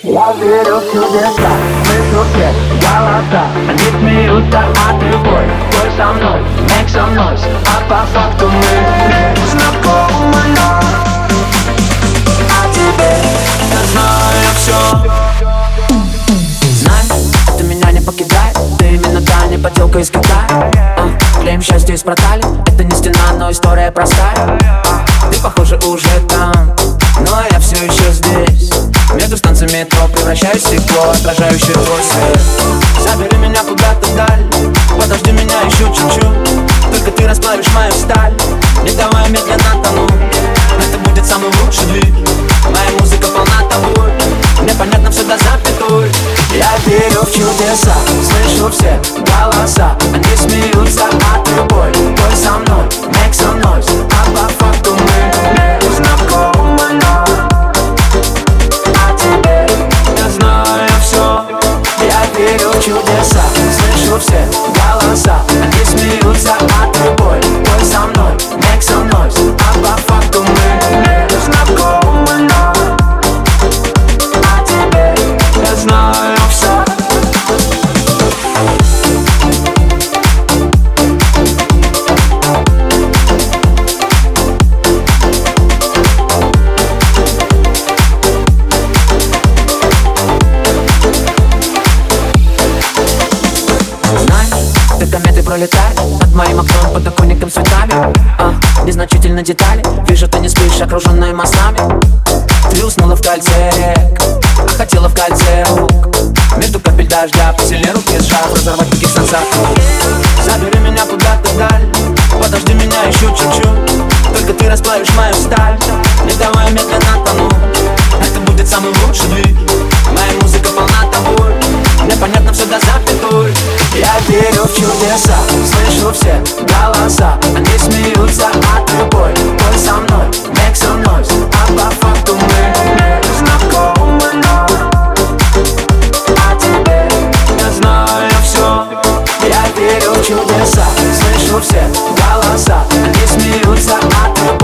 Я верю в чудеса, слышу все голоса Они смеются от любой Пой со мной, make some noise А по факту мы знакомы, но А теперь я знаю все Знай, это меня не покидает Ты именно та не поделка из Китая. А, Клеим счастье из продали Это не стена, но история простая. А, Ты, похоже, уже там. Но в стекло Отражающее твой свет Забери меня куда-то вдаль. Подожди меня еще чуть-чуть. Только ты расплавишь мою сталь. Не давай медленно тону. Это будет самый лучший двиг. Моя музыка полна тобой. Мне понятно все до запятой. Я верю в чудеса. Слышу все ты кометы пролетают Над моим окном подоконником цветами. А, Незначительно детали Вижу, ты не спишь, окруженная мостами Ты уснула в кольце рек А хотела в кольце рук. Между капель дождя Посильнее руки сжав Разорвать таких сансар Забери меня куда-то вдаль Подожди меня еще чуть-чуть. Только ты расплавишь мою сталь Не давай медленно тону Это будет самый лучший двиг этом все до запятой Я верю в чудеса, слышу все голоса. Они смеются от любой, пой со мной, make some noise А по факту мы не знакомы, но я знаю все Я верю чудеса, слышу все голоса. Они смеются от любой.